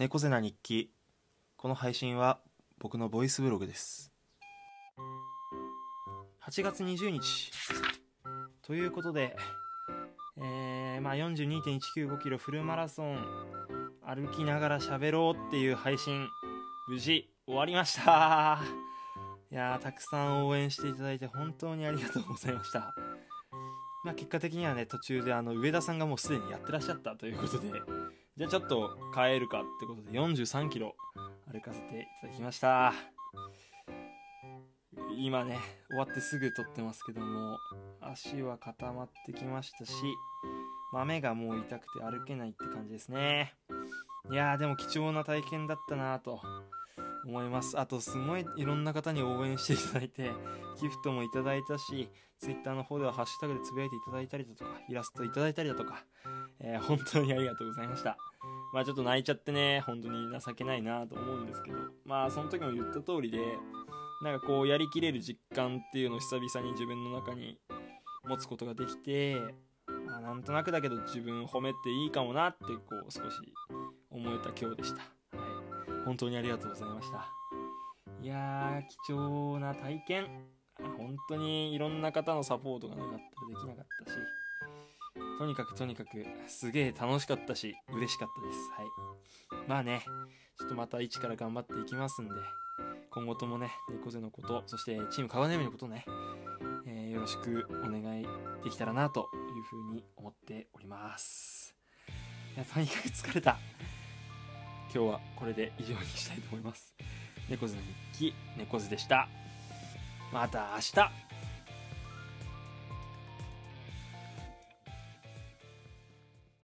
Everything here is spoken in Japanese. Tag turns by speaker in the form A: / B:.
A: 猫背な日記。この配信は僕のボイスブログです。8月20日。ということで、えーまあ、42.195キロフルマラソン歩きながら喋ろうっていう配信無事終わりました。いやーたくさん応援していただいて本当にありがとうございました。まあ、結果的にはね途中であの上田さんがもうすでにやってらっしゃったということでじゃあちょっと帰るかってことで43キロ歩かせていただきました。今ね終わってすぐ撮ってますけども足は固まってきましたし豆がもう痛くて歩けないって感じですね。いやーでも貴重な体験だったなと思います。あとすごいいろんな方に応援していただいてギフトもいただいたし Twitter の方ではハッシュタグでつぶやいていただいたりだとかイラストいただいたりだとか、えー、本当にありがとうございました。まあちょっと泣いちゃってね本当に情けないなと思うんですけどまあその時も言った通りでなんかこうやりきれる実感っていうのを久々に自分の中に持つことができて、まあ、なんとなくだけど自分褒めていいかもなってこう少し思えた今日でした、はい、本当にありがとうございました。いやー貴重な体験。本当にいろんな方のサポートがなかったらできなかったしとにかくとにかくすげえ楽しかったし嬉しかったです。はい。まあねちょっとまた一から頑張っていきますんで今後ともね猫背のことそしてチーム川根のことね、えー、よろしくお願いできたらなというふうに思っております。いやとにかく疲れた。今日はこれで以上にしたいと思います。猫背の日記猫背でした。また明日。